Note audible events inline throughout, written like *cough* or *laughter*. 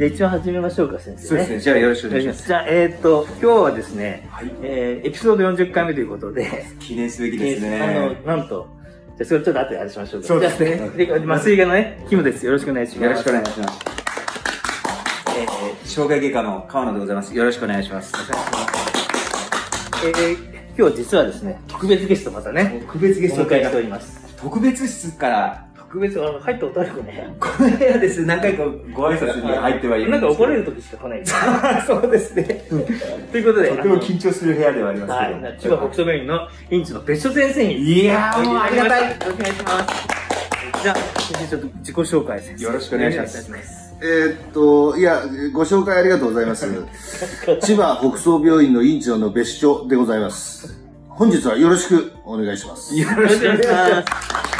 じゃあ一番始めましょうか、先生、ね。そうですね。じゃあよろしくお願いします。じゃあ、えーっと、今日はですね、はい。えー、エピソード40回目ということで、記念すべきですね。あの、なんと、じゃあそれちょっと後であれしましょうか。そうですねで麻酔科のね、キムです。よろしくお願いします。よろしくお願いします。えー、障害外科の川野でございます。よろしくお願いします。えー、今日実はですね、特別ゲストまたね、特別ゲお迎えしております。特別室から、特別、あの、入ったことある子ね。この部屋です。何回かご挨拶に入ってはいるんなんか怒られる。る時しか来ない。*laughs* そうですね。ということで、とても緊張する部屋ではありますはけど。い、千葉北総病院の院長の別所先生に。いやー、もうありがたい。よろしくお願いします。じゃあ、先生ちょっと自己紹介先生。よろしくお願いしますえーっと、いや、ご紹介ありがとうございます。*laughs* 千葉北総病院の院長の別所でございます。本日はよろしくお願いします。よろ。しくお願いします。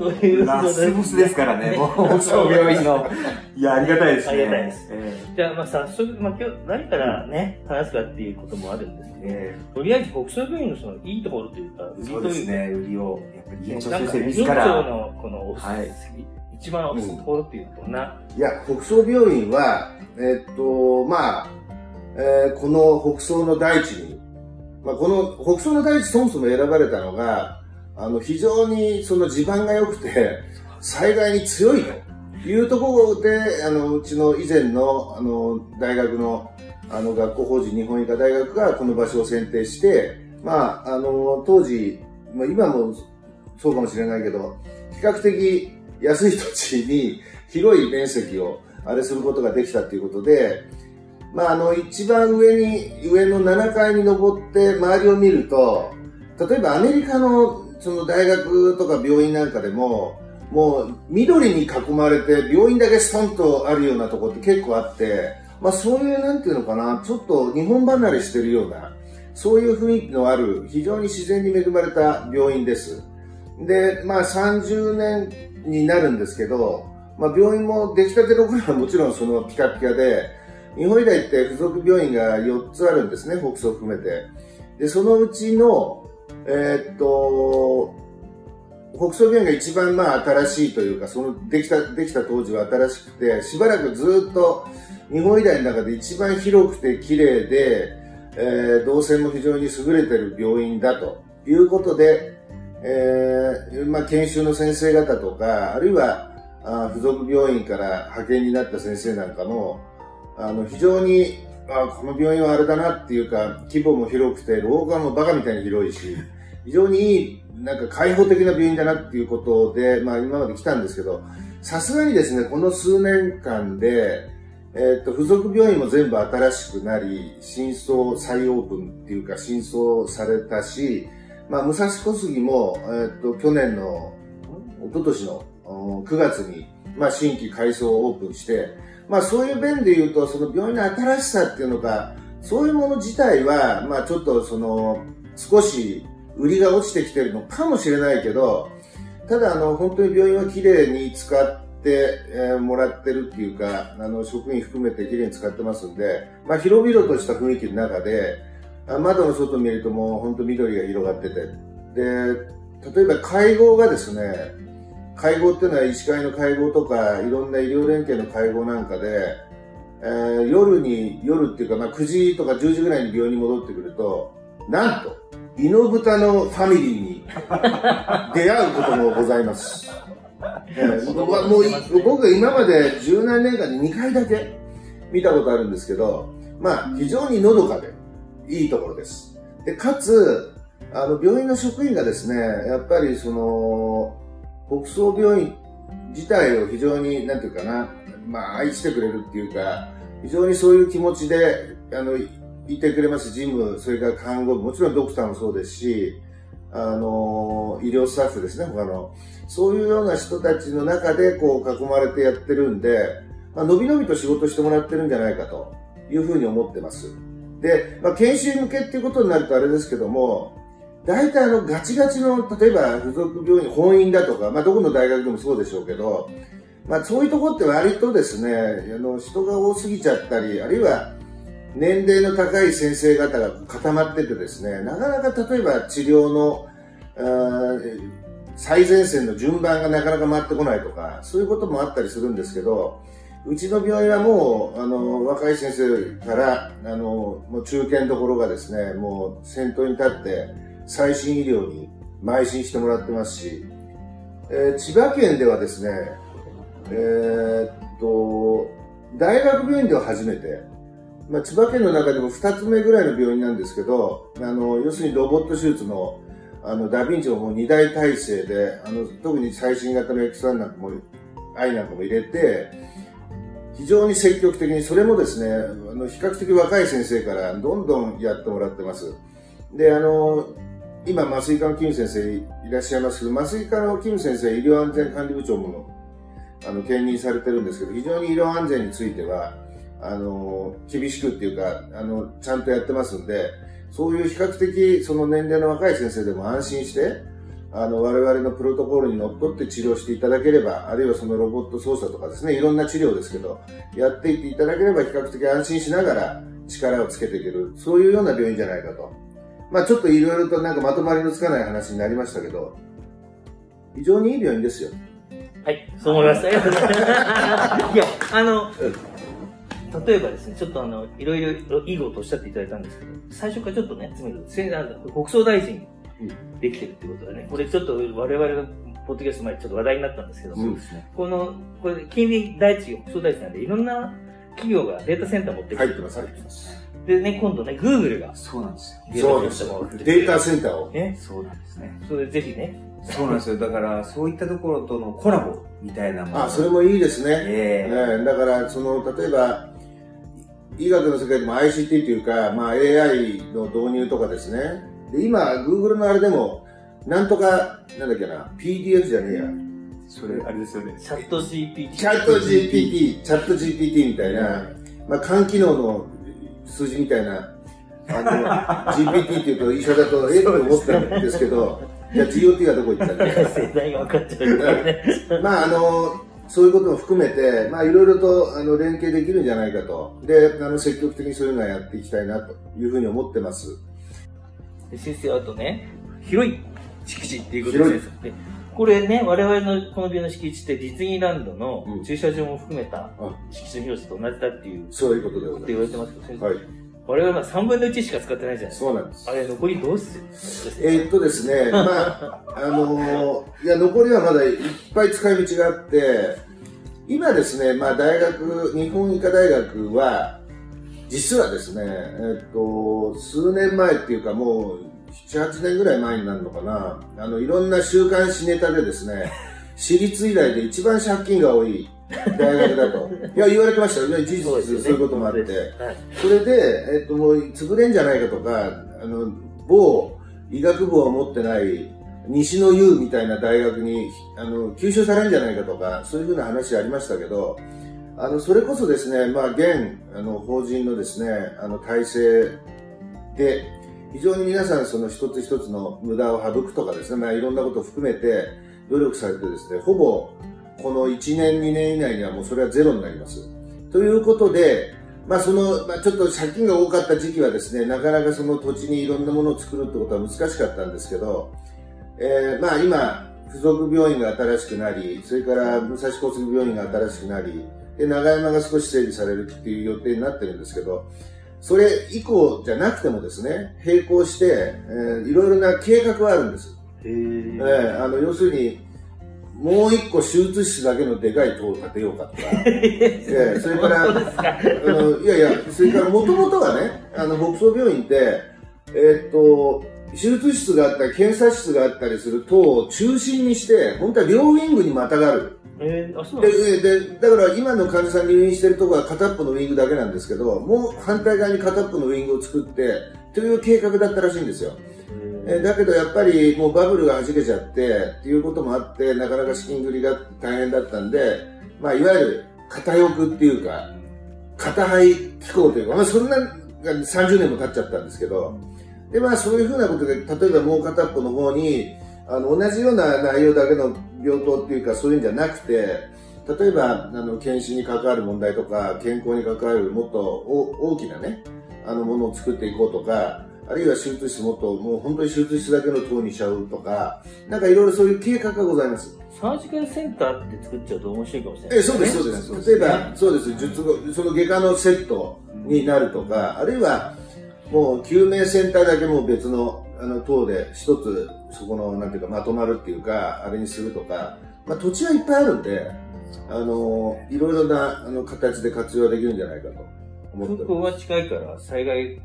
というこラスボスですからね、*laughs* もう、北総病院の。いや、ありがたいですね。ありがたいです。えじゃあ、まあ早速、まあ今日何からね、話すかっていうこともあるんですけど、ーえ。とりあえず北総病院のそのいいところというか、ーそうですね、売りを、やっぱり、院長先生自院長ら。のこのおす、はい。一番おすすところっていうとな、いや、北総病院は、えーっと、まあ、えーこの北総の大地に、まあ、この北総の大地そもそも選ばれたのが、あの、非常にその地盤が良くて、災害に強いというところで、あの、うちの以前の、あの、大学の、あの、学校法人日本医科大学がこの場所を選定して、まあ、あの、当時、まあ、今もそうかもしれないけど、比較的安い土地に広い面積をあれすることができたということで、まあ、あの、一番上に、上の7階に登って周りを見ると、例えばアメリカのその大学とか病院なんかでも、もう緑に囲まれて病院だけストンとあるようなとこって結構あって、まあそういうなんていうのかな、ちょっと日本離れしてるような、そういう雰囲気のある非常に自然に恵まれた病院です。で、まあ30年になるんですけど、まあ病院も出来たての頃は *laughs* もちろんそのピカピカで、日本医大って付属病院が4つあるんですね、北総含めて。で、そのうちの、えーっと、北総病院が一番まあ新しいというか、そのできた、できた当時は新しくて、しばらくずっと日本医大の中で一番広くて綺麗で、えー動線も非常に優れてる病院だということで、えーまあ研修の先生方とか、あるいはあ付属病院から派遣になった先生なんかも、あの非常にあこの病院はあれだなっていうか規模も広くて廊下もバカみたいに広いし非常にいいなんか開放的な病院だなっていうことで、まあ、今まで来たんですけどさすがにですねこの数年間で、えっと付属病院も全部新しくなり新装再オープンっていうか新装されたし、まあ、武蔵小杉も、えっと去年の一昨年の9月に、まあ、新規改装オープンしてまあそういう面で言うと、その病院の新しさっていうのか、そういうもの自体は、まあちょっとその、少し売りが落ちてきてるのかもしれないけど、ただあの、本当に病院は綺麗に使って、えもらってるっていうか、あの、職員含めて綺麗に使ってますんで、まあ広々とした雰囲気の中で、あ窓の外見るともう本当緑が広がってて、で、例えば会合がですね、会合っていうのは医師会の会合とかいろんな医療連携の会合なんかで、えー夜に夜っていうか、まあ、9時とか10時ぐらいに病院に戻ってくるとなんとイノブタのファミリーに出会うこともございます、えー僕はもう僕が今まで十何年間に2回だけ見たことあるんですけどまあ非常にのどかでいいところです。でかつあの病院の職員がですねやっぱりその北総病院自体を非常に、なんていうかな、まあ、愛してくれるっていうか、非常にそういう気持ちで、あの、いてくれます、事務、それから看護部、もちろんドクターもそうですし、あの、医療スタッフですね、他の。そういうような人たちの中で、こう、囲まれてやってるんで、まあ、のびのびと仕事してもらってるんじゃないかというふうに思ってます。で、まあ、研修向けっていうことになるとあれですけども、大体あのガチガチの、例えば付属病院、本院だとか、まあどこの大学でもそうでしょうけど、まあそういうところって割とですね、あの人が多すぎちゃったり、あるいは年齢の高い先生方が固まっててですね、なかなか例えば治療の、最前線の順番がなかなか回ってこないとか、そういうこともあったりするんですけど、うちの病院はもう、あの、若い先生から、あの、もう中堅どころがですね、もう先頭に立って、最新医療に邁進してもらってますし、えー千葉県ではですね、えーっと、大学病院では初めて、まあ、千葉県の中でも2つ目ぐらいの病院なんですけど、あの、要するにロボット手術の、あの、ダヴィンチをもう2大体制で、あの、特に最新型の X1 なんかも、i なんかも入れて、非常に積極的に、それもですね、あの、比較的若い先生からどんどんやってもらってます。で、あの、今、麻酔科のキム先生いらっしゃいますけど、麻酔科のキム先生、医療安全管理部長も、あの、兼任されてるんですけど、非常に医療安全については、あの、厳しくっていうか、あの、ちゃんとやってますんで、そういう比較的、その年齢の若い先生でも安心して、あの、我々のプロトコルにのっとって治療していただければ、あるいはそのロボット操作とかですね、いろんな治療ですけど、やっていっていただければ比較的安心しながら力をつけていける、そういうような病院じゃないかと。まあちょっといろいろとなんかまとまりのつかない話になりましたけど、非常にいい病院ですよ。はい、そう思いました。*laughs* いや、あの、例えばですね、ちょっとあの、いろいろいいことをおっしゃっていただいたんですけど、最初からちょっとね、詰める。せあの国葬大臣できてるってことだね。これちょっと我々がポッドキャスト前にちょっと話題になったんですけども、うんですね。この、これ、近隣第一国葬大臣なんで、いろんな企業がデータセンター持って入ってます、入ってます。でね、今度ね、Google がそうなんですよ。データセンターをデータセンターを。ね、そうなんですね。それでぜひね、そうなんですよ。だから、そういったところとのコラボみたいなもの。あ、それもいいですね。ええええだから、その、例えば、医学の世界でも ICT というか、まあ AI の導入とかですね。で、今、Google のあれでも、なんとか、なんだっけな、PDF じゃねえや。それ、あれですよね。チャット GPT。チャット GPT、チャット GPT みたいな、まあ、肝機能の数字みたいな、あの、*laughs* GPT っていうと医者だと、え？えと思ったんですけど、じゃあ GOT がどこ行ったんだ *laughs* 世代が分かっちゃうからね。まあ、あの、そういうことも含めて、まあ、いろいろと、あの、連携できるんじゃないかと。で、あの、積極的にそういうのはやっていきたいな、というふうに思ってます。で先生、あとね、広い敷地っていうことですこれね、我々のこの病の敷地ってディズニーランドのうん駐車場も含めたあ敷地の広さと同じだっていうこそういうことでごとざいま言われてますけど、先す。生、はい。我々は3分の1しか使ってないじゃないですか。そうなんです。あれ、残りどうする？えーっとですね、*laughs* まあ、あのーいや、残りはまだいっぱい使い道があって、今ですね、まあ、大学、日本医科大学は、実はですね、えーっと、数年前っていうかもう、7、8年ぐらい前になるのかな、あの、いろんな週刊誌ネタでですね、私立医大で一番借金が多い大学だと。いや、言われてましたよね、事実、そういうこともあって。はい。それで、えっと、もう潰れんじゃないかとか、あの、某医学部を持ってない西の優みたいな大学に、あの、吸収されるんじゃないかとか、そういうふうな話ありましたけど、あの、それこそですね、まあ、現、あの、法人のですね、あの、体制で、非常に皆さんその一つ一つの無駄を省くとかですね、まあ、いろんなことを含めて努力されてですね、ほぼこの1年2年以内にはもうそれはゼロになります。ということで、まあその、まあちょっと借金が多かった時期はですね、なかなかその土地にいろんなものを作るってことは難しかったんですけど、えーまあ今、付属病院が新しくなり、それから武蔵小杉病院が新しくなり、で、長山が少し整備されるっていう予定になってるんですけど、それ以降じゃなくてもですね、並行して、えーいろいろな計画はあるんです。へえーーあの、要するに、もう一個手術室だけのでかい塔を建てようかとか、*laughs* えーそれから、あのいやいや、それからもともとはね、あの、北総病院って、えーっと、手術室があったり、検査室があったりする塔を中心にして、本当は両ウィングにまたがる。えー、あ、そうなんで、ですででだから今の患者さん入院してるところは片っぽのウィングだけなんですけど、もう反対側に片っぽのウィングを作って、という計画だったらしいんですよ。えーだけどやっぱりもうバブルが弾けちゃってっていうこともあってなかなか資金繰りが大変だったんで、まあ、いわゆる片翼っていうか片肺機構というか、まあ、そんな30年も経っちゃったんですけどで、まあ、そういうふうなことで例えばもう片っぽの方にあの同じような内容だけの病棟っていうかそういうんじゃなくて例えばあの検診に関わる問題とか健康に関わるもっとお大きなねあのものを作っていこうとかあるいは手術室もっともう本当に手術室だけの塔にしちゃうとかなんかいろいろそういう計画がございます。サージカルセンターって作っちゃうと面白いかもしれない。えそうです、そうです。例えば、そうです、術後、その外科のセットになるとか、あるいは、もう救命センターだけもう別の、あの、塔で一つ、そこの、なんていうか、まとまるっていうか、あれにするとか、まあ土地はいっぱいあるんで、あの、いろいろな、あの、形で活用できるんじゃないかと空港が近いから、災害、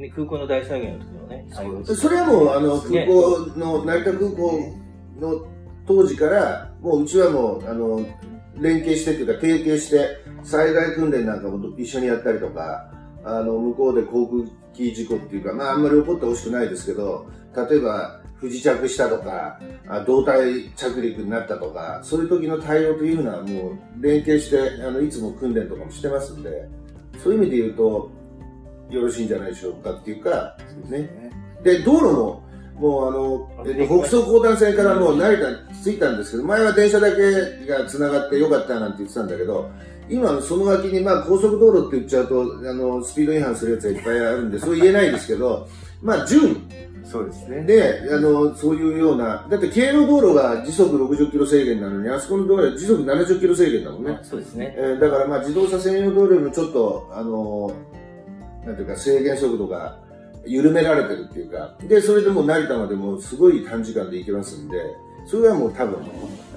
ね、空港の大災害の時のね、それはもう、あの、空港の、成田空港の当時から、もううちはもう、あの、連携してっていうか、提携して、災害訓練なんかも一緒にやったりとか、あの、向こうで航空機事故っていうか、まあ、あんまり起こってほしくないですけど、例えば、不時着したとか、あ胴体着陸になったとか、そういう時の対応というのはもう連携して、あの、いつも訓練とかもしてますんで、そういう意味で言うと、よろしいんじゃないでしょうかっていうか、ね。で、道路も、もうあの、えっと、北総高段線からもう成田着いたんですけど、前は電車だけが繋がってよかったなんて言ってたんだけど、今その脇に、まあ高速道路って言っちゃうと、あの、スピード違反するやつがいっぱいあるんで、そう言えないですけど、*laughs* まあ順そうですね。で、あの、そういうような、だって経路道路が時速60キロ制限なのに、あそこの道路は時速70キロ制限だもんね。そうですね。えーだからまあ自動車専用道路よりもちょっと、あのーなんていうか制限速度が緩められてるっていうか、で、それでもう成田までもすごい短時間で行けますんで、それはもう多分、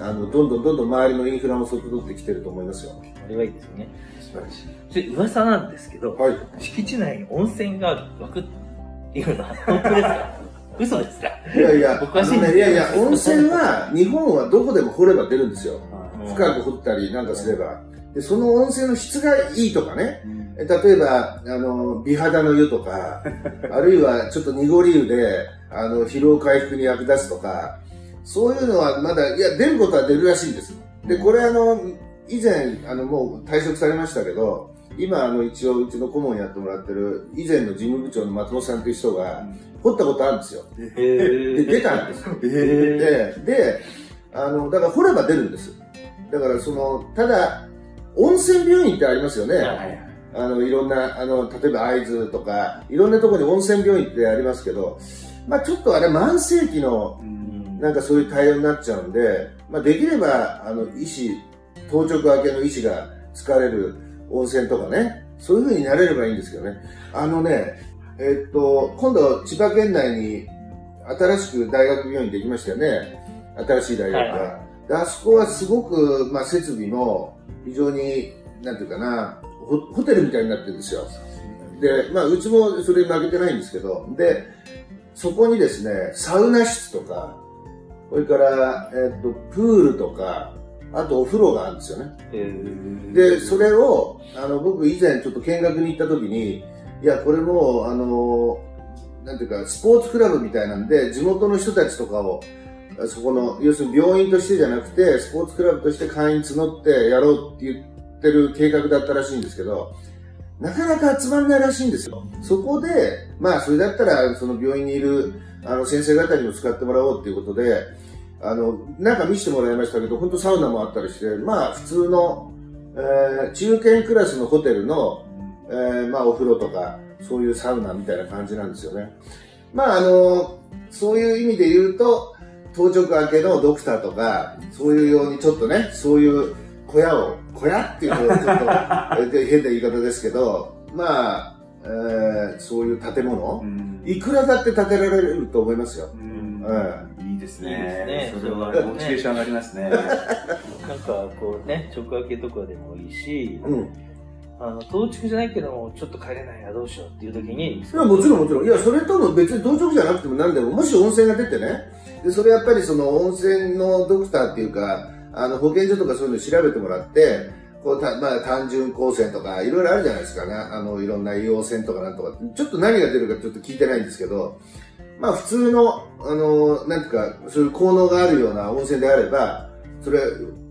あの、どんどんどんどん周りのインフラも整ってきてると思いますよ。あれはいいですよね。素晴らしい。それ噂なんですけど、はい。敷地内に温泉が湧くっていうのは *laughs* 本当ですか？嘘ですか？いやいや、おかしいねいやいや、温泉は、日本はどこでも掘れば出るんですよ。うん深く掘ったりなんかすれば。で、その温泉の質がいいとかね、うんえ例えば、あの、美肌の湯とか、*laughs* あるいはちょっと濁り湯で、あの、疲労回復に役立つとか、そういうのはまだ、いや、出ることは出るらしいんです。で、これあの、以前、あの、もう退職されましたけど、今、あの、一応、うちの顧問やってもらってる、以前の事務部長の松本さんという人が、掘ったことあるんですよ。で、出たんですよ。えで、で、あの、だから掘れば出るんです。だからその、ただ、温泉病院ってありますよね。はいはいあの、いろんな、あの、例えば会津とか、いろんなところに温泉病院ってありますけど、まあちょっとあれ慢性期の、うんなんかそういう対応になっちゃうんで、まあできれば、あの、医師、当直明けの医師が疲れる温泉とかね、そういう風になれればいいんですけどね。あのね、えっと、今度千葉県内に新しく大学病院できましたよね。新しい大学が。はいであそこはすごく、まあ、設備も非常に、なんていうかな、ホホテルみたいになってるんですよ。で、まあ、うちもそれに負けてないんですけど、で、そこにですね、サウナ室とか、それから、えっと、プールとか、あとお風呂があるんですよね。で、それを、あの、僕以前ちょっと見学に行った時に、いや、これもう、あの、なんていうか、スポーツクラブみたいなんで、地元の人たちとかを、そこの、要するに病院としてじゃなくて、スポーツクラブとして会員募ってやろうって言っててる計画だったらしいんですけど、なかなか集まんないらしいんですよ。そこで、まあ、それだったら、その病院にいる、あの、先生方にも使ってもらおうっていうことで、あの、なんか見せてもらいましたけど、本当サウナもあったりして、まあ、普通の、えー中堅クラスのホテルの、えーまあ、お風呂とか、そういうサウナみたいな感じなんですよね。まあ、あの、そういう意味で言うと、当直明けのドクターとか、そういうようにちょっとね、そういう小屋を、小屋っていうとちょっと、*laughs* えー変な言い方ですけど、まあ、えーそういう建物、うん。いくらだって建てられると思いますよ。うん。えいいですいですね。それはそれはね。モチベーション上がりますね。*laughs* なんかこうね、直明けとかでもいいし、うん。あの、当直じゃないけども、ちょっと帰れないやどうしようっていう時に、いや、もちろんもちろん。いや、それとも別に当直じゃなくても何でも、もし温泉が出てね、で、それやっぱりその温泉のドクターっていうか、あの、保健所とかそういうの調べてもらって、こうた、まあ、単純光線とか、いろいろあるじゃないですかね。あの、いろんな硫黄泉とかなんとか。ちょっと何が出るかちょっと聞いてないんですけど、まあ、普通の、あの、なんていうか、そういう効能があるような温泉であれば、それ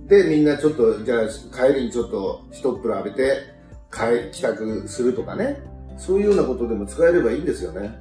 でみんなちょっと、じゃあ、帰りにちょっと一っ風呂浴びて、帰、帰宅するとかね。そういうようなことでも使えればいいんですよね。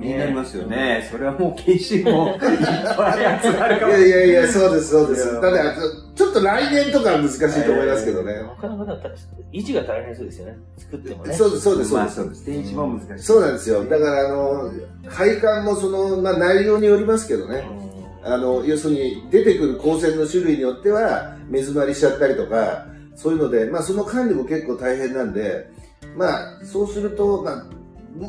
になりますよね。それはもう研修もいっぱい集まるかもいやいやいや、そうです、そうです。ただ、ちょっと来年とかは難しいと思いますけどね。なかなかだったら維持が大変そうですよね。作ってもね。そうです、そうです、そうです。まあそうです。も難しい。そうなんですよ。だから、あの、配管もその、まあ内容によりますけどね。うんあの、要するに出てくる光線の種類によっては目詰まりしちゃったりとか、そういうので、まあその管理も結構大変なんで、まあそうすると、まあ、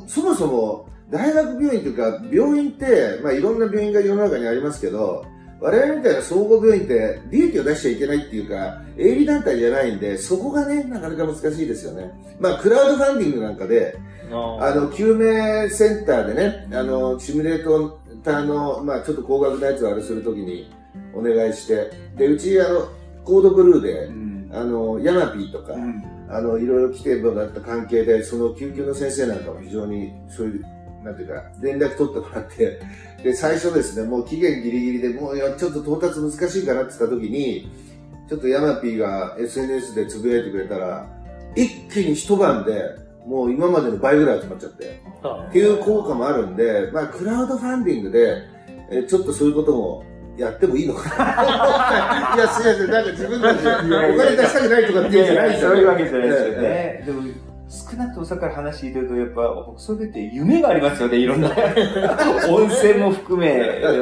そもそも大学病院というか、病院って、まあいろんな病院が世の中にありますけど、我々みたいな総合病院って利益を出しちゃいけないっていうか、営利団体じゃないんで、そこがね、なかなか難しいですよね。まあ、クラウドファンディングなんかで、あの、救命センターでね、あの、シミュレーターの、まあ、ちょっと高額なやつをあれするときにお願いして、で、うち、あの、コードブルーで、うん、あの、ヤマピーとか、うん、あの、いろいろ来てもらった関係で、その救急の先生なんかも非常に、そういう、なんていうか、連絡取ってもらって、で、最初ですね、もう期限ギリギリで、もうちょっと到達難しいかなって言った時に、ちょっとヤマピーが SNS でつぶやいてくれたら、一気に一晩で、もう今までの倍ぐらい集まっちゃって、っていう効果もあるんで、まあ、クラウドファンディングで、えちょっとそういうこともやってもいいのかな *laughs* いや、すいません、なんか自分たちお金出したくないとかって言うんじゃないですよ。そういうわけじゃないですよね。少なくともさっきから話聞いてると、やっぱ、北総でって夢がありますよね、いろんな。*laughs* 温泉も含め、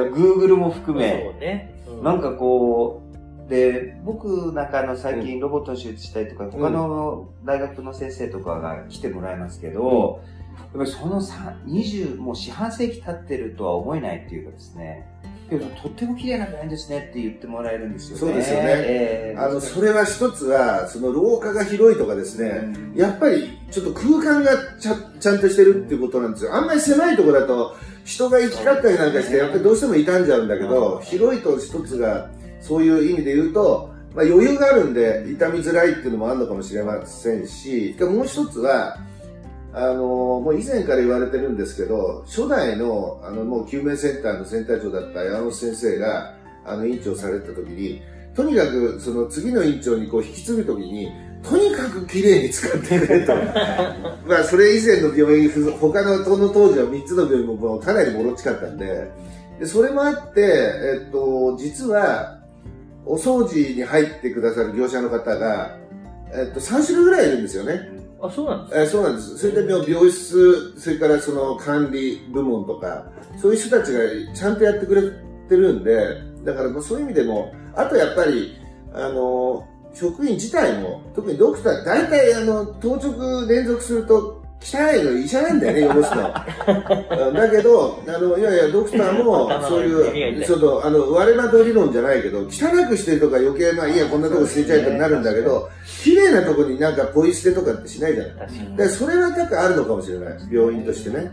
グーグルも含め。ね。うん、なんかこう、で、僕なんかの最近ロボットの手術したりとか、うん、他の大学の先生とかが来てもらいますけど、うん、やっぱりその20、もう四半世紀経ってるとは思えないっていうかですね、けど、とっても綺麗な病院ですねって言ってもらえるんですよね。そうですよね。えー、あの、それは一つは、その廊下が広いとかですね、うん、やっぱりちょっと空間がちゃちゃんとしてるっていうことなんですよ。あんまり狭いところだと、人が行き交ったりなんかして、やっぱりどうしても傷んじゃうんだけど、広いと一つが、そういう意味で言うと、まあ余裕があるんで、痛みづらいっていうのもあるのかもしれませんし、もう一つは、あのもう以前から言われてるんですけど、初代の、あの、もう救命センターのセンター長だった山本先生が、あの、院長された時に、とにかく、その次の院長にこう引き継ぐ時に、とにかく綺麗に使ってくれと。*laughs* まあ、それ以前の病院、他の、その当時は3つの病院もかなりもろちかったんで、でそれもあって、えっと、実は、お掃除に入ってくださる業者の方が、えっと、3種類ぐらいいるんですよね。あ、そうなんですか、えそうなんです。それで病室、それからその管理部門とか、そういう人たちがちゃんとやってくれてるんで、だからそういう意味でも、あとやっぱり、あの、職員自体も、特にドクター、大体あの、当直連続すると汚いの医者なんだよね、汚すの。だけど、あの、いやいや、ドクターも、そういう、ちょっと、あの、我など理論じゃないけど、汚くしてるとか余計、まあ、いや、こんなとこ捨てちゃえとなるんだけど、綺麗なとこになんかポイ捨てとかってしないじゃない。だそれはなんかあるのかもしれない。病院としてね。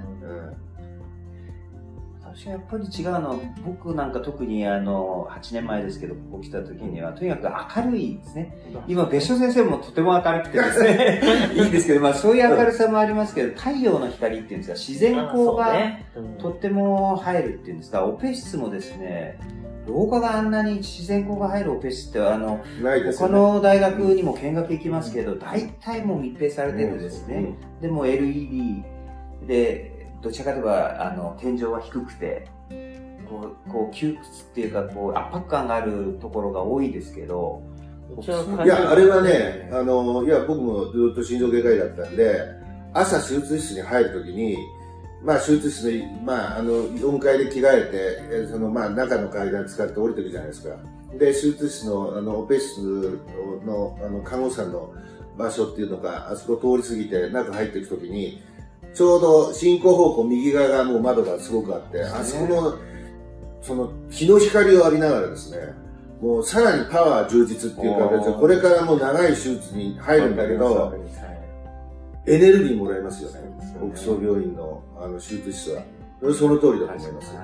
やっぱり違うの僕なんか特にあの、8年前ですけど、ここ来た時には、とにかく明るいですね。今、別所先生もとても明るくてですね、*laughs* いいんですけど、まあそういう明るさもありますけど、太陽の光っていうんですか、自然光がとっても入るっていうんです。か、オペ室もですね、廊下があんなに自然光が入るオペ室って、あの、ね、他の大学にも見学行きますけど、大体もう密閉されててですね、でも LED で、どちらかといえば、あの、天井は低くて、こう、こう窮屈っていうか、こう、圧迫感があるところが多いですけど、いや、あれはね、あの、いや、僕もずっと心臓外科医だったんで、朝手術室に入るときに、まあ、手術室の、まあ、あの、4階で着替えて、その、まあ、中の階段使って降りてくじゃないですか。で、手術室の、あの、オペ室の、あの、看護師さんの場所っていうのが、あそこ通り過ぎて、中入っていくときに、ちょうど進行方向右側がもう窓がすごくあって、あそこの、その日の光を浴びながらですね、もうさらにパワー充実っていうか、これからもう長い手術に入るんだけど、エネルギーもらえますよね。北総病院のあの手術室は。その通りだと思います。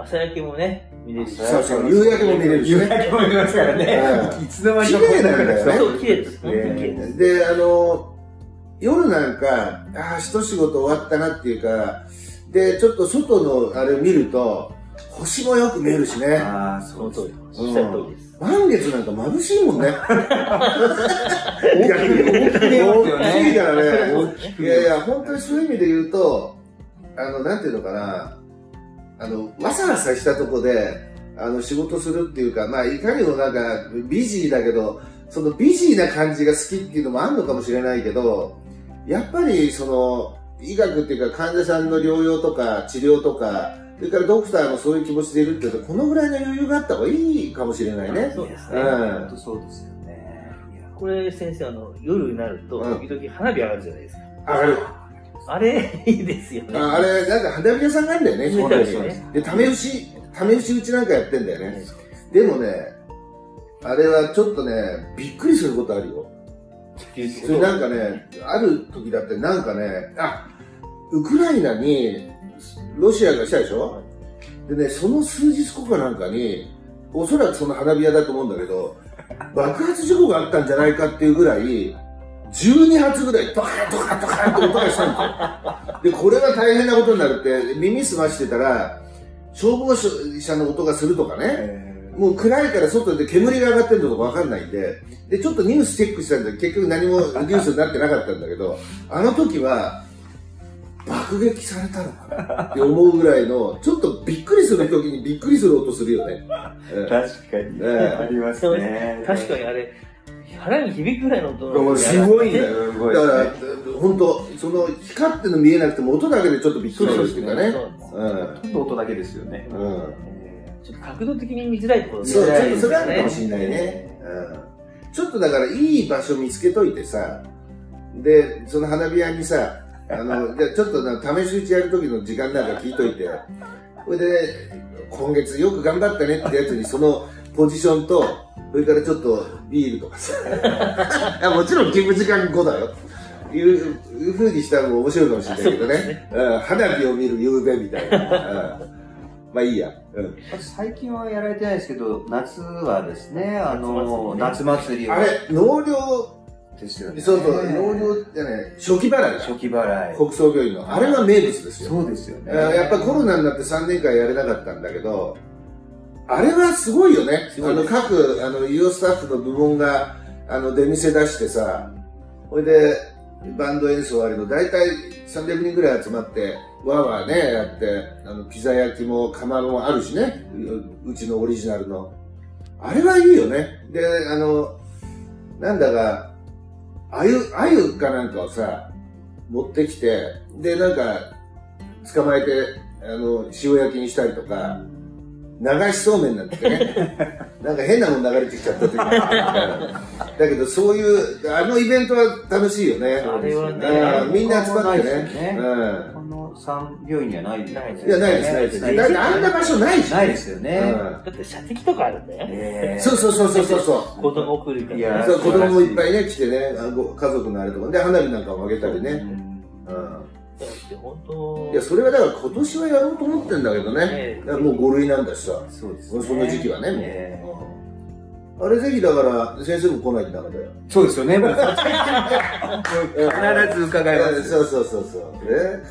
朝焼けもね、見れるし。そうそう、夕焼けも見れるし、夕焼けも見れますからね。いつの間にか綺麗だよね。そう、綺麗です。で、あの、夜なんか、ああ、一仕事終わったなっていうか、で、ちょっと外のあれ見ると、星もよく見えるしね。ああ、その通り。おっしゃる通りです。満月なんか眩しいもんね。逆に大き大きいからね。いやいや、本当にそういう意味で言うと、あの、なんていうのかな、あの、わさわさしたとこで、あの、仕事するっていうか、まあ、いかにもなんか、ビジーだけど、そのビジーな感じが好きっていうのもあるのかもしれないけど、やっぱりその医学っていうか患者さんの療養とか治療とかそれからドクターもそういう気持ちでいるって言うと、このぐらいの余裕があった方がいいかもしれないね。そうですね。うん本当そうですよね。これ先生、あの、夜になると、うん時々花火上がるじゃないですか。上がる。あれ、いいですよね。ああれ、なんか花火屋さんがあるんだよね、そうですよねで、ため牛、ため牛うちなんかやってんだよね。でもね、あれはちょっとね、びっくりすることあるよ。それなんかね、ある時だってなんかね、あ、ウクライナにロシアがしたでしょ？でね、その数日後かなんかに、おそらくその花火屋だと思うんだけど、爆発事故があったんじゃないかっていうぐらい、12発ぐらいドカンドカンドカンって音がしたんですよ。で、これは大変なことになるって、耳澄ましてたら、消防車の音がするとかね、えもう暗いから外で煙が上がってるのとかわかんないんで、で、ちょっとニュースチェックしたんだけど、結局何もニュースになってなかったんだけど、あの時は、爆撃されたのかなって思うぐらいの、ちょっとびっくりする時にびっくりする音するよね。ー確かに、えありますね。確かにあれ、腹に響くぐらいの音すごいんだね。よ。すごいだかですらね。、本当その光ってるの見えなくても音だけでちょっとびっくりするっていうかね。そううん。ほとんど音だけですよね。うん。えちょっと角度的に見づらいところそう、ちょっとそれはあねるかもしれないね。うん。ちょっとだからいい場所見つけといてさ、で、その花火屋にさ、あの、*laughs* じゃあちょっとな試し打ちやる時の時間なんか聞いといて、それで、今月よく頑張ったねってやつにそのポジションと、それからちょっとビールとかさ、*laughs* もちろん勤務時間後だよ。いういう風にしたらも面白いかもしれないけどそうですね。うん、花火を見る夕べみたいな。うん、まあいいや。うん。最近はやられてないですけど、夏はですね、あの、夏夏祭りをあれ、納涼ですよね。そうそう、納涼じゃない、初期払いだ。初期払い。国葬病院の。あれは名物ですよ。そうですよね。やっぱコロナになって3年間やれなかったんだけど、あれはすごいよね。あの、各、あの、医療スタッフの部門が、あの、出店出してさ、ほいで、バンド演奏ありの、大体300人ぐらい集まって、わーわーね、やって、あの、ピザ焼きも釜もあるしね、うちのオリジナルの。あれはいいよね。で、あの、なんだか、あゆ、あゆかなんかをさ、持ってきて、で、なんか、捕まえて、あの、塩焼きにしたりとか、流しそうめんなんてね、*laughs* なんか変なもん流れてきちゃった時だけど、そういう、あのイベントは楽しいよね。あれはねうんみんな集まってないでねね。うんこの三病院にはないですないですいや、ないです、ないです。だってあんな場所ないし。ないですよね。うんだって射的とかあるんだよ。えーそうそうそうそうそうそう。*laughs* 子供来るから、いやそう子供もいっぱいね、来てね、家族のあれとか、で、花火なんかもあげたりね。うんうんだって本当いや、それはだから今年はやろうと思ってんだけどねえ。えだからもう5類なんだしさ。そうですね。その時期はね、もう。あれぜひだから、先生も来ないとダメだよ。そうですよね。*laughs* 必ず伺いまえす。そうそうそうそう。ね、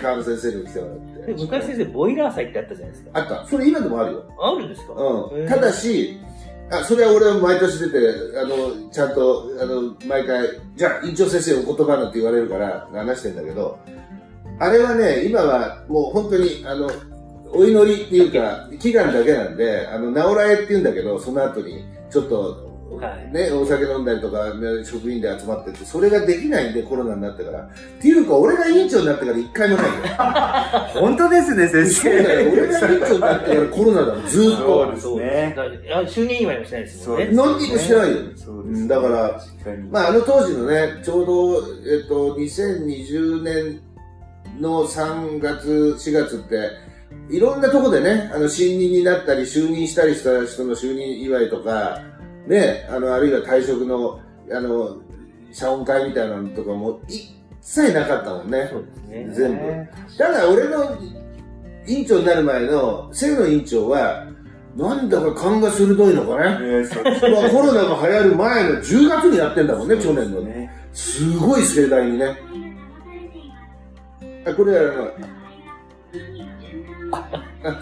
川野先生にも来てもらって。で昔先生、ボイラー祭ってあったじゃないですか。あった。それ今でもあるよ。あるんですか？うん。ただし、あ、それは俺は毎年出て、あの、ちゃんと、あの、毎回、じゃあ、院長先生お言葉なんて言われるから話してんだけど、あれはね、今はもう本当に、あの、お祈りっていうか、祈願だけなんで、あの、直らえって言うんだけど、その後に、ちょっと、はいね、お酒飲んだりとか、ね職員で集まってって、それができないんで、コロナになってから。っていうか、俺が委員長になってから一回もないよ。*laughs* 本当ですね、先そうだよ。俺が委員長になってからコロナだもん、ずーっと。そうですね就任祝いもしないですもんね。何にもしてないよ。そうですうんだから。まあ、あの当時のね、ちょうど、えっと、2020年の3月、4月って、いろんなとこでね、あの、新任になったり、就任したりした人の就任祝いとか、ね、あの、あるいは退職の、あの、謝恩会みたいなのとかも、一切なかったもんね。ね。全部ただ、俺の委員長になる前の、清野委員長は、なんだか勘が鋭いのかね。まあ、コロナが流行る前の10月にやってんだもんね、去年のね。ね。すごい盛大にね。あ、これあの、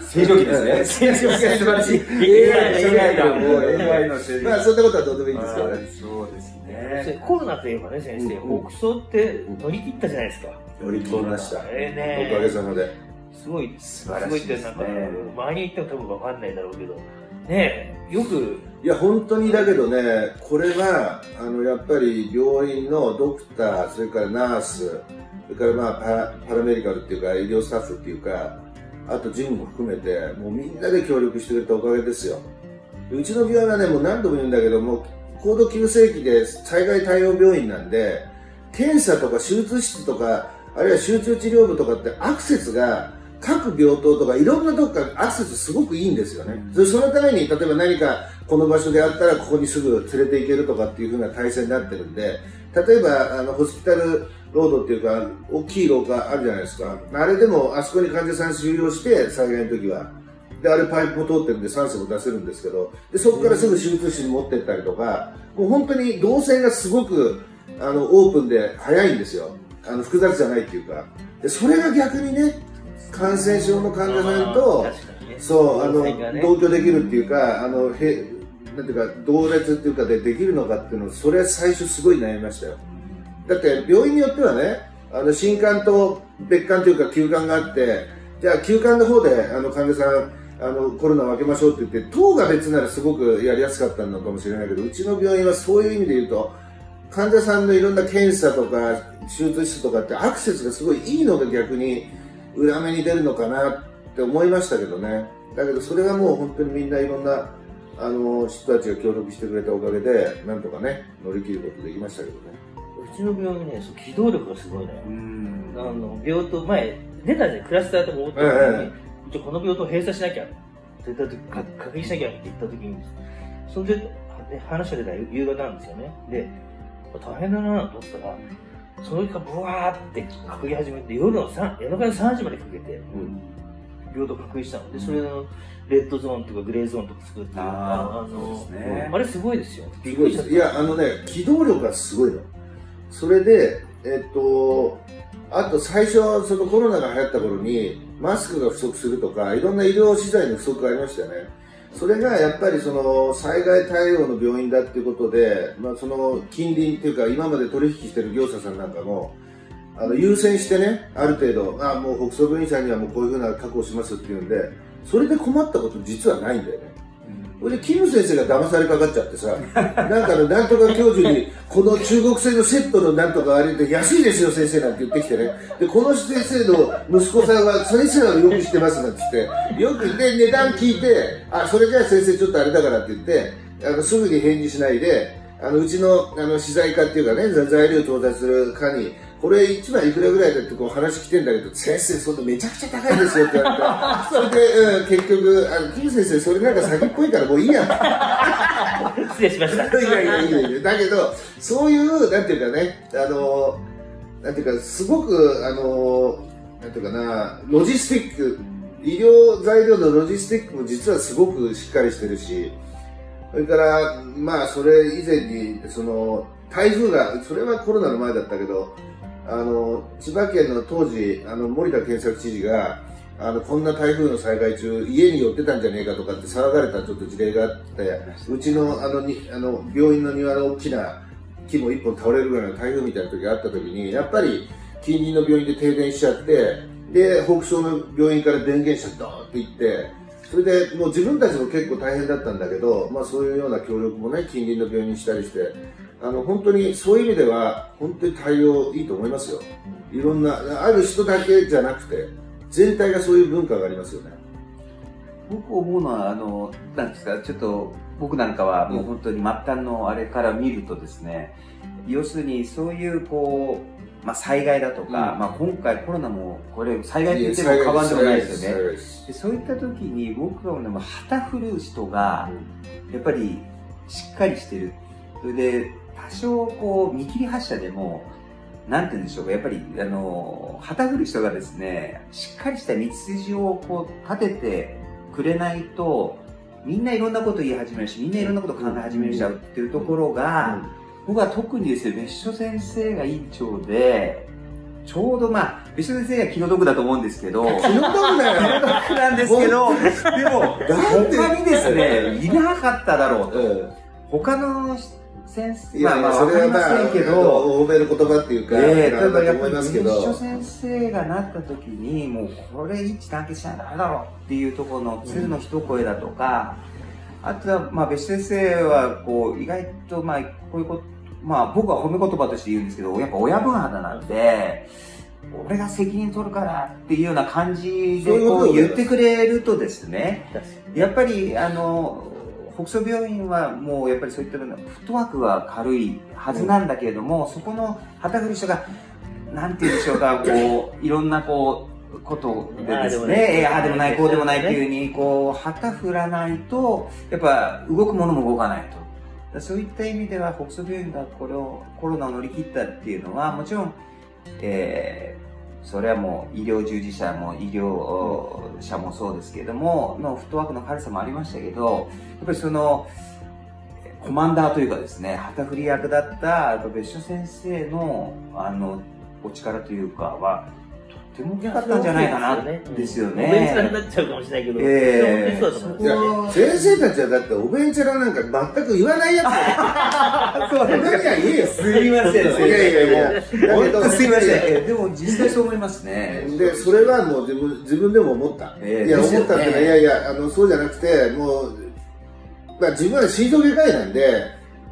正常期ですね。正常期素晴らしい。AI だ AI だ、もう AI の正常期。まあ、そんなことはどうでもいいんですけどね。そうですね。コロナといえばね、先生、うん国葬って乗り切ったじゃないですか。乗り切りました。ええおかげね。さまで。すごい、素晴らしいすごいって、なんか、周りに行っても多分わかんないだろうけど、ねえ、よく、いや、本当にだけどね、これは、あの、やっぱり病院のドクター、それからナース、それからまあパラ、パラメディカルっていうか、医療スタッフっていうか、あとジムも含めて、もうみんなで協力してくれたおかげですよ。うちの病院はね、もう何度も言うんだけど、もう高度急性期で災害対応病院なんで、検査とか手術室とか、あるいは集中治療部とかってアクセスが各病棟とかいろんなとこからアクセスすごくいいんですよね。そそのために、例えば何かこの場所であったらここにすぐ連れて行けるとかっていう風な体制になってるんで、例えばあのホスピタルロードっていうか、大きい廊下あるじゃないですか。あれでもあそこに患者さん収容して災害の時は。で、あれパイプも通ってるんで酸素も出せるんですけど、で、そこからすぐ手術室に持ってったりとか、もう本当に動線がすごく、あの、オープンで早いんですよ。あの、複雑じゃないっていうか。で、それが逆にね、感染症の患者さんと、そう、あの、同居できるっていうか、あの、へ、なんていうか、同列っていうかでできるのかっていうのそれは最初すごい悩みましたよ。だって病院によってはね、あの、新館と別館というか休館があって、じゃあ休館の方で、あの、患者さん、あの、コロナを分けましょうって言って、棟が別ならすごくやりやすかったのかもしれないけど、うちの病院はそういう意味で言うと、患者さんのいろんな検査とか、手術室とかってアクセスがすごいいいのが逆に裏目に出るのかなって思いましたけどね。だけどそれがもう本当にみんないろんな、あの、人たちが協力してくれたおかげで、なんとかね、乗り切ることできましたけどね。うちの病院ね、そう機動力がすごいね。あの、病棟、前、出たじゃん、クラスターとか思った時に、ええじゃこの病棟閉鎖しなきゃって言った時、隔離しなきゃって言った時に、そので、話が出た夕方なんですよね。で、大変だなと思ったら、その日からブワーって隔離始めて、夜の3、夜中の3時までかけて、病棟隔離したので、それのレッドゾーンとかグレーゾーンとか作って、あの、ね、あれすごいですよ。いや、あのね、機動力がすごいの。それで、えっと、あと最初、そのコロナが流行った頃に、マスクが不足するとか、いろんな医療資材の不足がありましたよね。それがやっぱりその災害対応の病院だっていうことで、まあ、その近隣っていうか今まで取引してる業者さんなんかもあの優先してねある程度あもう北総病院さんにはもうこういうふうな確保しますっていうんでそれで困ったこと実はないんだよねそれで、キム先生が騙されかかっちゃってさ、*laughs* なんかの、なんとか教授に、この中国製のセットのなんとかあれで安いですよ、先生なんて言ってきてね。で、この先生の息子さんは、先生はよく知ってますなんて言って、よく、で、値段聞いて、あ、それじゃあ先生ちょっとあれだからって言って、あの、すぐに返事しないで、あの、うちの、あの、資材課っていうかね、材料調達する課に、これ1枚いくらぐらいだってこう話来てんだけど、先生、そんなめちゃくちゃ高いですよって言われて、*laughs* それで、うん、結局、あの、キム先生、それなんか先っぽいからもういいや。失礼しました。*laughs* いやいやいやいや、だけど、そういう、なんていうかね、あの、なんていうか、すごく、あの、なんていうかな、ロジスティック、医療材料のロジスティックも実はすごくしっかりしてるし、それから、まあ、それ以前に、その、台風が、それはコロナの前だったけど、あの、千葉県の当時、あの、森田健作知事が、あの、こんな台風の災害中、家に寄ってたんじゃねえかとかって騒がれたちょっと事例があって、うちの、あの、に、あの、病院の庭の大きな木も一本倒れるぐらいの台風みたいな時があった時に、やっぱり、近隣の病院で停電しちゃって、で、北総の病院から電源車ドーンって行って、それでもう自分たちも結構大変だったんだけど、まあそういうような協力もね、近隣の病院にしたりして、あの、本当にそういう意味では、本当に対応いいと思いますよ。いろんな、ある人だけじゃなくて、全体がそういう文化がありますよね。僕思うのは、あの、なんですか、ちょっと、僕なんかはもう本当に末端のあれから見るとですね、うん、要するにそういうこう、まあ、災害だとか、うん、まあ、今回コロナもこれ災害と言っても過言でもないですよね。でそういった時に僕は、ね、旗振る人がやっぱりしっかりしてる。それで多少こう見切り発車でもなんて言うんでしょうか、やっぱり、あの、旗振る人がですね、しっかりした道筋をこう立ててくれないと、みんないろんなこと言い始めるし、みんないろんなこと考え始めちゃうっていうところが、僕は特にですね、別所先生が院長で、ちょうどまあ、別所先生は気の毒だと思うんですけど、*laughs* 気の毒だよ。気の毒なんですけど、でも、他にですね、いなかっただろうと。他の先生、まあまあ、それはまあ、けど、欧米の言葉っていうか、ええー、ただやっぱり、別所先生がなった時に、もう、これ一致団結しないとダメだろうっていうところの鶴の一声だとか、うん、あとは、まあ、別所先生は、こう、意外と、まあ、こういうこと、まあ、僕は褒め言葉として言うんですけど、やっぱ親分肌なんで、俺が責任取るからっていうような感じでこう言ってくれるとですね、やっぱりあの北総病院はもうやっぱりそういったフットワークは軽いはずなんだけれども、そこの旗振り人がなんて言うんでしょうかこういろんなこうことでですね、えーああでもないこうでもないっていうふうにこう旗振らないとやっぱ動くものも動かないと。そういった意味では北総病院がこれをコロナを乗り切ったっていうのはもちろん、えーそれはもう医療従事者も医療者もそうですけれどものフットワークの軽さもありましたけどやっぱりそのコマンダーというかですね旗振り役だった別所先生のあのお力というかはても大きかったんじゃないかなですよお弁当にね。なっちゃうかもしれないけど、ええそうだと思いますいや先生たちはだっておべんちゃらなんか全く言わないやつ。そうおべんちゃら言えよ。すいません。いやいやいや、本ど当すいません。えでも実際そう思いますね。で、それはもう自分自分でも思った。いや、思ったっていやいや、あの、そうじゃなくて、もう、まあ自分は心臓外科医なんで、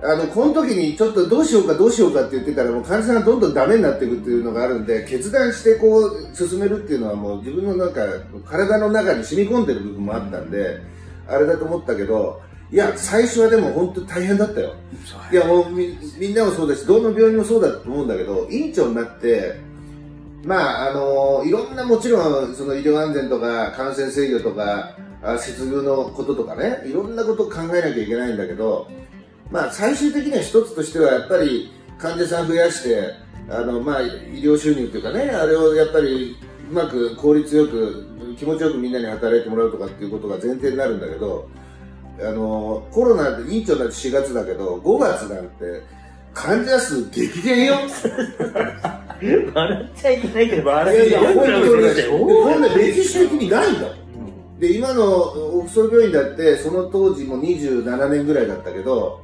あの、この時にちょっとどうしようかどうしようかって言ってたら、もう患者さんがどんどんダメになっていくっていうのがあるんで、決断してこう、進めるっていうのはもう自分のなんか、体の中に染み込んでる部分もあったんで、あれだと思ったけど、いや、最初はでも本当大変だったよ。いや、もうみんなもそうだし、どの病院もそうだと思うんだけど、院長になって、まあ、あのいろんなもちろん、その医療安全とか、感染制御とか、接遇のこととかね、いろんなことを考えなきゃいけないんだけど、まあ、最終的には一つとしては、やっぱり患者さん増やして、あの、まあ、医療収入っていうかね、あれをやっぱりうまく効率よく、気持ちよくみんなに働いてもらうとかっていうことが前提になるんだけど、あの、コロナで院長になって4月だけど、5月なんて、患者数激減よ。笑っちゃいけないけど、い笑やいや、本当にってこんな歴史的にないんだもん。で、今のオクソ病院だって、その当時も27年ぐらいだったけど、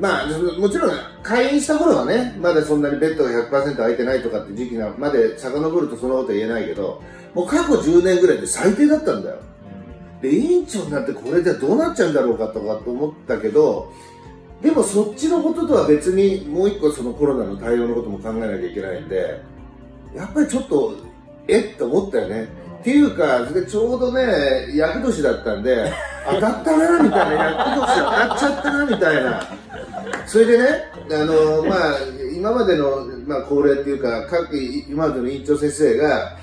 まあ、もちろん、開院した頃はね、まだそんなにベッドが100%空いてないとかって時期がまで遡るとそんなことは言えないけど、もう過去10年ぐらいで最低だったんだよ。で、院長になってこれじゃどうなっちゃうんだろうかとかと思ったけど、でもそっちのこととは別にもう一個そのコロナの対応のことも考えなきゃいけないんで、やっぱりちょっと、えって思ったよね。っていうか、ちょうどね、厄年だったんで、*laughs* 当たったな、みたいな、厄年当たっちゃったな、みたいな。それでね、あの、まあ、今までの、まあ、恒例っていうか、各、今までの院長先生が、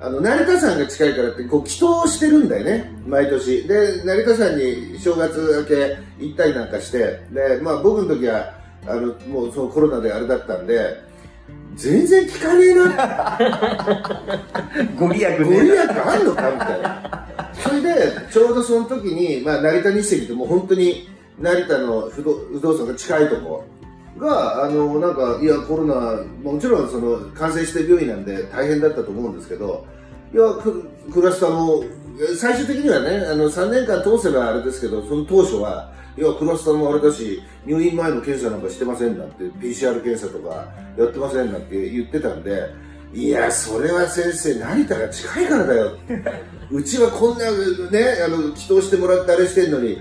あの、成田山が近いからって、こう、祈祷してるんだよね、毎年。で、成田山に正月明け行ったりなんかして、で、まあ、僕の時は、あの、もうそのコロナであれだったんで、全然効かねえなご利益ご利益ね。あんのかみたいな。それで、ちょうどその時に、まあ、成田日赤ってもう本当に、成田の不動不動産が近いとこが、あの、なんか、いや、コロナ、もちろんその、感染して病院なんで大変だったと思うんですけど、いや、ククラスターも、最終的にはね、あの、3年間通せばあれですけど、その当初は、いや、クラスターもあれだし、入院前の検査なんかしてませんなんて、PCR 検査とかやってませんなんて言ってたんで、いや、それは先生、成田が近いからだよ。うちはこんな、ね、あの、祈祷してもらってあれしてんのに、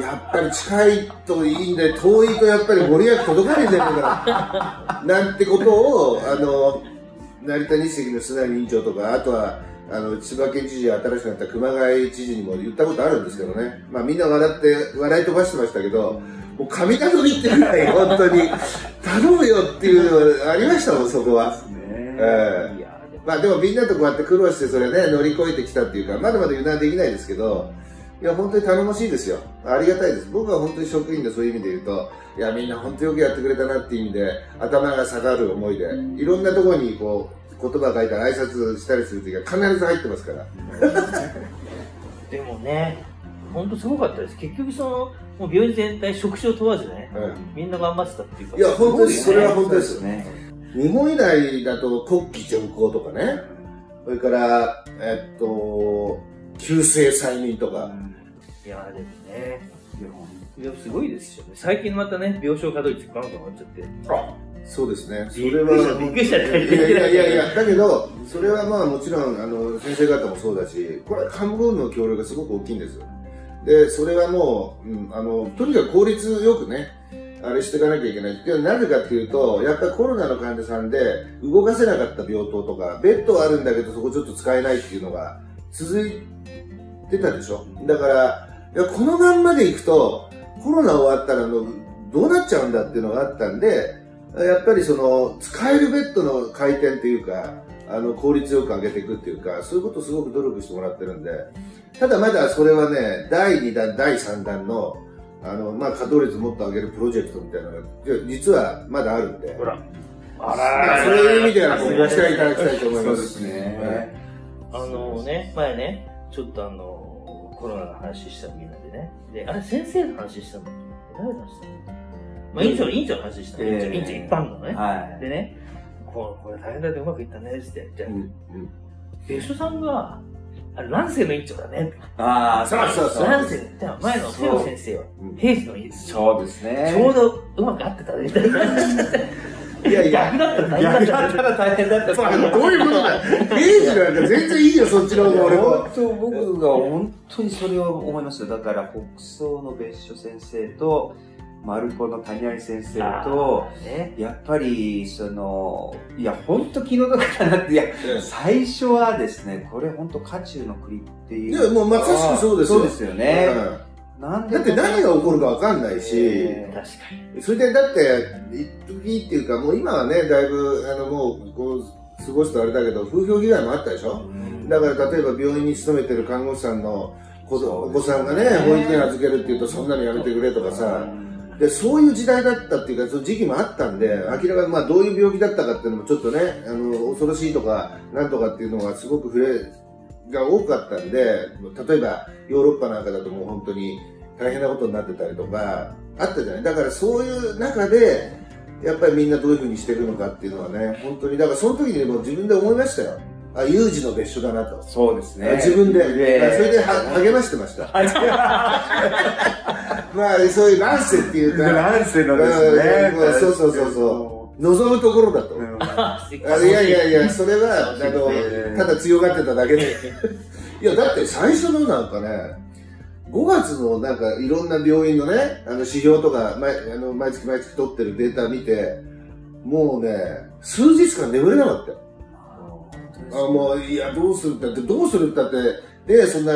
やっぱり近いといいんで、遠いとやっぱりご利益届かねえんじゃないかな。*laughs* なんてことを、あの、成田日赤の菅谷委員長とか、あとは、あの、千葉県知事、新しくなった熊谷知事にも言ったことあるんですけどね。まあみんな笑って、笑い飛ばしてましたけど、もう神頼みってぐらい、本当に、*laughs* 頼むよっていうのがありましたもん、そこは。ええいやでもまあでもみんなとこうやって苦労してそれね、乗り越えてきたっていうか、まだまだ油断できないですけど、いや、本当に頼もしいですよ。ありがたいです。僕は本当に職員でそういう意味で言うと、いや、みんな本当によくやってくれたなっていう意味で、頭が下がる思いで、いろんなところにこう、言葉書いたら挨拶したりするときは必ず入ってますから。*laughs* でもね、本当すごかったです。結局その、もう病院全体、職種を問わずね、うんみんな頑張ってたっていうか。いや本当にそれは本当ですね。日本以外だと国旗巡行とかね、それから、えっと、旧姓再任とか、いやでもね、いや、すごいですよね。最近またね、病床稼働率ガンガン上がっちゃって。そうですね。それは。びっくりしたいやいやいやいや、だけど、それはまあもちろん、あの、先生方もそうだし、これは看護部の協力がすごく大きいんです。で、それはもう、うん、あの、とにかく効率よくね、あれしていかなきゃいけないっていうのはなぜかっていうと、やっぱりコロナの患者さんで動かせなかった病棟とか、ベッドはあるんだけどそこちょっと使えないっていうのが続いてたでしょ？だから、いやこのまんまでいくと、コロナ終わったらのどうなっちゃうんだっていうのがあったんで、やっぱりその、使えるベッドの回転っていうか、あの、効率よく上げていくっていうか、そういうことをすごく努力してもらってるんで、ただまだそれはね、第2弾、第3弾の、あの、まあ、稼働率もっと上げるプロジェクトみたいなのが、実はまだあるんで。ほら。あらそういう意味では、ご期待いただきたいと思います。そうですね。あのね、前ね、ちょっとあの、コロナの話したみんなでね。で、あれ先生の話したの？誰の話したの？まあ、院長、院長の話したの。院長、院長一般のね。はい。でね、こうこれ大変だってうまくいったねって。じゃあ別所さんが、あれ、乱世の院長だね。ああ、そうそうそう乱世、じゃあ前の瀬尾先生はうん、平時の院長。そうですね。ちょうどうまく合ってたね、みたいな。*laughs* いやいや逆だったら大変だ逆ったね。だったら大変だった。そうどういうことだよ。イメージなんか全然いいよ、そっちの方が俺も。本当僕が本当にそれを思いますよだから北総の別所先生と丸子の谷有先生とね、やっぱりそのいや本当気の毒だなっていや最初はですねこれ本当渦中の栗っていういや、もうまさしくそうですよ。そうですよね、うんなんでだって何が起こるかわかんないし、え確かに。それでだって、一時っていうか、もう今はね、だいぶ、あの、もう、こう、過ごすとあれだけど、風評被害もあったでしょ？うん。だから例えば病院に勤めてる看護師さんの子そうお子さんがね、保育園預けるって言うと、そんなのやめてくれとかさ、でそういう時代だったっていうか、その時期もあったんで、明らかにまあどういう病気だったかっていうのもちょっとね、あの恐ろしいとか、なんとかっていうのがすごく触れが多かったんで、例えばヨーロッパなんかだともう本当に大変なことになってたりとか、あったじゃない？だからそういう中で、やっぱりみんなどういうふうにしていくのかっていうのはね、本当に、だからその時にもう自分で思いましたよ。あ、有事の別所だなと。そうですね自分で、でそれでは励ましてました。*laughs* まあ、そういう乱世っていうか、乱世のですねうんそうそうそうそう。望むところだと。うんああいやいやいや、それは、あのえ、ただ強がってただけで。*laughs* いや、だって最初のなんかね、5月のなんかいろんな病院のね、あの指標とか、毎あの毎月毎月取ってるデータ見て、もうね、数日間眠れなかったよ。あもう、いや、どうするったって、どうするったって、で、そんな、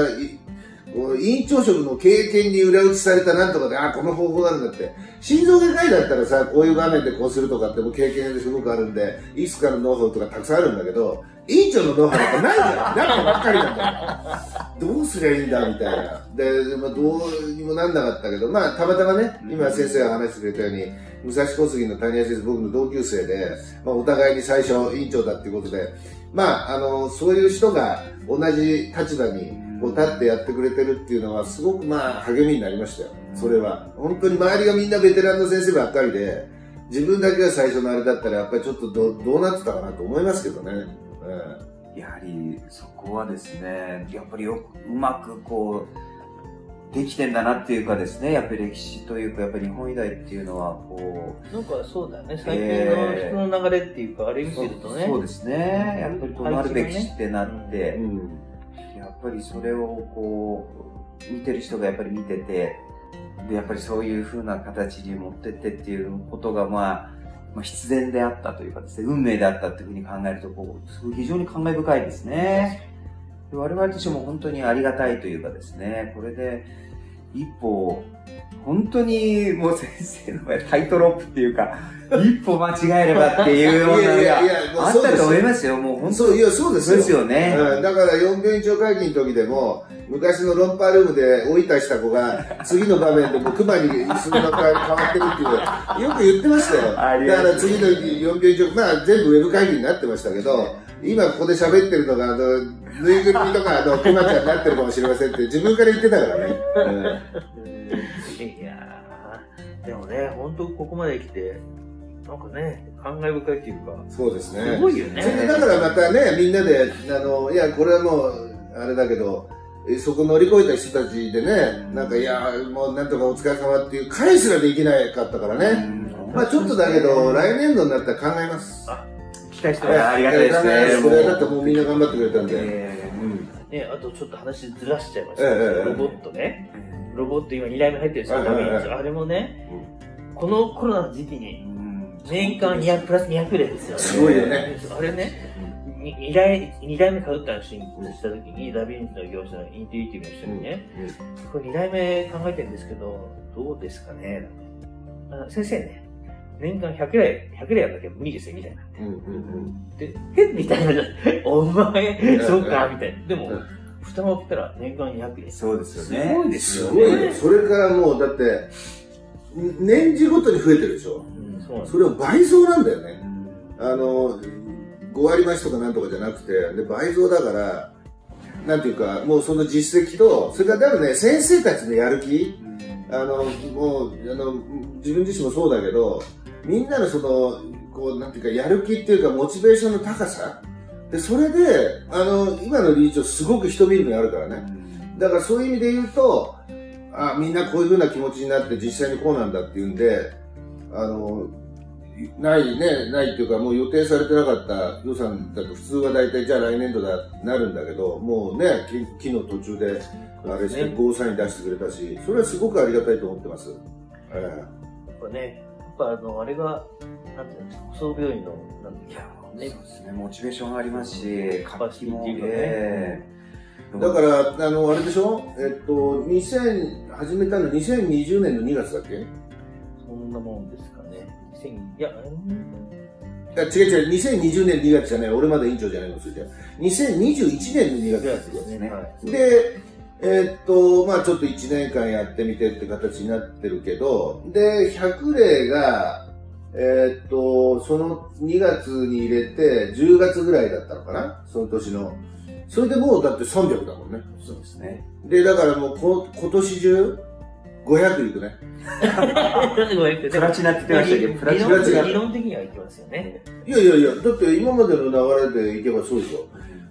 院長職の経験に裏打ちされたなんとかで、あ、この方法なんだって。心臓外科医だったらさ、こういう場面でこうするとかっても経験ですごくあるんで、いつかのノウハウとかたくさんあるんだけど、院長のノウハウなんかないじゃん。なんかばっかりなんだよ。どうすりゃいいんだみたいな。で、まあ、どうにもなんなかったけど、まあ、たまたまね、今先生が話してくれたように、武蔵小杉の谷谷先生、僕の同級生で、まあ、お互いに最初院長だっていうことで、まあ、あの、そういう人が同じ立場にこう立ってやってくれてるっていうのは、すごくまあ、励みになりましたよ。それは。本当に周りがみんなベテランの先生ばっかりで、自分だけが最初のあれだったら、やっぱりちょっとどどうなってたかなと思いますけどね。うんやはりそこはですねやっぱりよくうまくこうできてんだなっていうかですねやっぱり歴史というかやっぱり日本医大っていうのはこうなんかそうだよね、最近の人の流れっていうか、あれ見てるとね。そうですねやっぱりどうなるべきってなって、うん。やっぱりそれをこう見てる人がやっぱり見ててでやっぱりそういう風な形に持ってってっていうことがまあまあ、必然であったというかですね、運命であったというふうに考えると、こう、すごい非常に感慨深いですね。で我々としても本当にありがたいというかですね、これで一歩、本当にもう先生の場合タイトロップっていうか、*laughs* 一歩間違えればっていうようなのがあったと思いますよ、もう本当そう、いや、そうですよ。ですよね。うん、だから4病院長会議の時でも、昔のロンパールームで老いたした子が、次の場面でもう熊に椅子の中に変わってるっていう、よく言ってましたよ。だから次の4病院長、まあ全部ウェブ会議になってましたけど、今ここで喋ってるのが、あの、ぬいぐるみとか、あの、熊ちゃんになってるかもしれませんって自分から言ってたからね。いやー、でもね、本当ここまで来て、なんかね、感慨深いっていうか、うんそうですね。すごいよね。それでだからまたね、みんなで、あの、いや、これはもう、あれだけど、えそこ乗り越えた人たちでね、なんか、いや、もうなんとかお疲れ様っていう、返すらできなかったからね。まあちょっとだけど、来年度になったら考えます。期待してまありがたいですねええこれだってもうみんな頑張ってくれたんで。えうん。す。ね、あとちょっと話ずらしちゃいましたええええロボットね。ロボット今2台目入ってるんですよ、はいはいはい画面にあれもね、このコロナの時期に、うん年間200プラス200例ですよね。すごいよね。あれね、に二代二代目買うって話にした時に、ダヴィンチの業者のインテュイティブの人にね、これ二代目考えてるんですけど、どうですかね先生ね、年間100例、100例やんなきゃ無理ですよ、みたいな。うんうんで、え？みたいなじゃん。*laughs* お前ん、そうか、みたいな。でもうん、蓋を開けたら年間200例。そうですよすね。ごいですよすごいね。ね。それからもう、だって、年次ごとに増えてるでしょ。うんそれを倍増なんだよね。うんあの、5割増しとかなんとかじゃなくて、で、倍増だから、なんていうか、もうその実績と、それから多分ね、先生たちのやる気、あの、もう、あの、自分自身もそうだけど、みんなのその、こう、なんていうか、やる気っていうか、モチベーションの高さ？で、それで、あの、今の理事長すごく人見る目あるからね。だからそういう意味で言うと、あ、みんなこういうふうな気持ちになって実際にこうなんだっていうんで、あの、ないね、ないっていうかもう予定されてなかった予算だと普通は大体じゃあ来年度だなるんだけど、もうね、き昨日途中であれしてねゴーサイン出してくれたし、それはすごくありがたいと思ってます。えやっぱね、ぱあの、あれが、なんていうんですか、補装病院の、なんていうのねそうですね、モチベーションがありますし、活気も、ねええだから、あの、あれでしょ？えっと、2000、始めたの2020年の2月だっけ？そんなもんですかね。2000いや、うんあ違う違う、2020年2月じゃない、俺まだ委員長じゃないの、それじゃ。2021年の2月ですよ。ですね。はい。で、えーっと、まあちょっと1年間やってみてって形になってるけど、で、100例が、えーっと、その2月に入れて、10月ぐらいだったのかな？その年の。それでもうだって300だもんね。そうですね。で、だからもうこ今年中、500いくね。*laughs* プラチナって言ってましたけど、プラチナ理論的にはいきますよね。いやいやいや、だって今までの流れでいけばそうでしょ。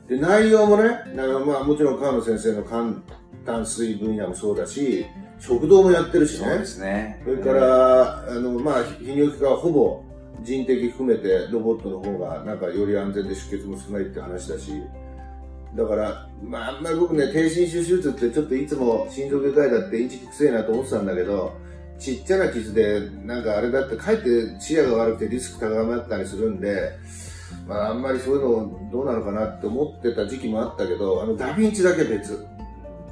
で、内容もね、まあもちろん川野先生の肝淡水分野もそうだし、食堂もやってるしねそうで。すね。それから、あの、まあ、泌尿器科はほぼ人的含めてロボットの方がなんかより安全で出血も少ないって話だし、だから、まあ、あんまり僕ね、低心臭手術ってちょっといつも心臓外科医だってインチキくせえなと思ってたんだけど、ちっちゃな傷で、なんかあれだってかえって視野が悪くてリスク高まったりするんで、まあ、あんまりそういうのどうなのかなって思ってた時期もあったけど、あの、ダヴィンチだけ別。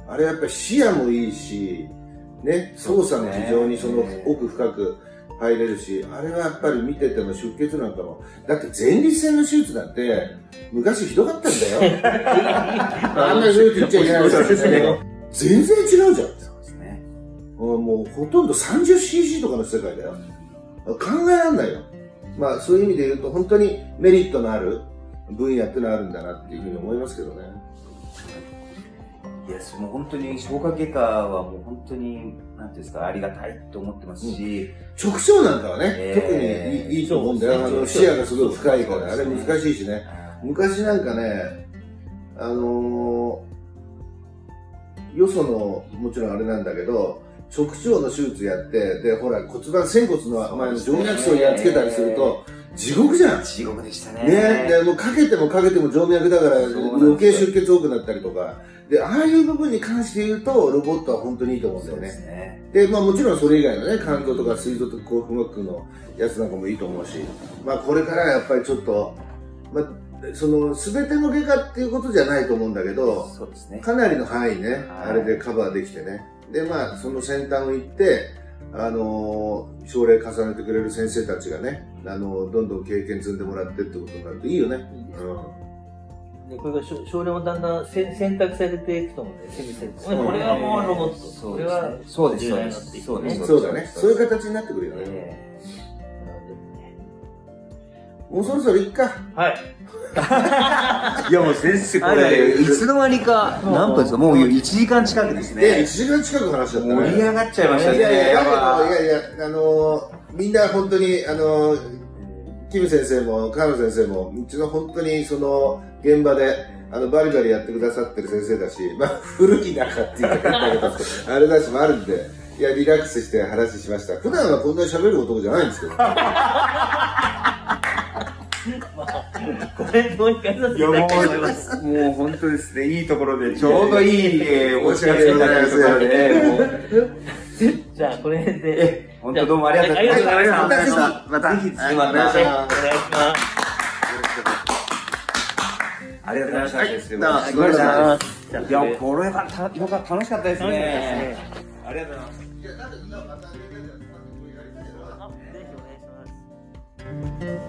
あれやっぱり視野もいいし、ね、操作も非常にその奥深く入れるし、あれはやっぱり見てても出血なんかも、だって前立腺の手術なんて、昔ひどかったんだよ。*laughs* あんなにそう言っちゃいけないですけど、全然違うじゃん。そうですね。もうほとんど 30cc とかの世界だよ。考えられないよ。まあそういう意味で言うと本当にメリットのある分野ってのはあるんだなっていうふうに思いますけどね。いや、その本当に消化外科はもう本当に、なんていうんですか、ありがたいと思ってますし、直腸なんかはね、えー特にいいいいと思うんだよ。あの視野がすごい深いから、あれ難しいしね。昔なんかね、あのーよその、もちろんあれなんだけど、直腸の手術やって、で、ほら、骨盤、仙骨の前の静脈層にやっつけたりすると、地獄じゃん。地獄でしたね。ね、でもうかけてもかけても静脈だから余計出血多くなったりとか。で、ああいう部分に関して言うと、ロボットは本当にいいと思うんだよね。すね。で、まあもちろんそれ以外のね、肝臓とか膵臓とか幸福膜のやつなんかもいいと思うし、まあこれからやっぱりちょっと、まあ、その、すべての外科っていうことじゃないと思うんだけど、そうですね。かなりの範囲ね、はいあれでカバーできてね。で、まあその先端を行って、あのー症例重ねてくれる先生たちがね、あのーどんどん経験積んでもらってってことになるといいよね。うん。でこれが少少量もだんだんせ選択されていくと思うんで、選択されてそうこれはもうロボット。それはですね。そうです、そうで重要になっていす。くねそうです。そうだね。そういう形になってくるよね。えもうそろそろいっか。はい。え *laughs* いやもう先生これ、いつの間にか、何分ですか？もう1時間近くですで、1ね。時間近く話しちゃったね。盛り上がっちゃいましたね。いやいや、だやけいやいや、あのーみんな本当に、あのーキム先生も、川野先生も、うちの本当にその、現場で、あの、バリバリやってくださってる先生だし、まあ、古い中って言ったけど、あれだしもあるんで、いや、リラックスして話しました。普段はこんなに喋る男じゃないんですけど。もう一回させていただきます。もう本当ですね、いいところで、ちょうどいい、えー、お知らせになりますよね。じゃあ、これで。本当どうもありがとうございました。ありがとうございました。また、ぜひ、お願いします。ありがとうございました。すごいな。いや、これた、よか楽しかったですね。ありがとうございます。ぜひお願いします。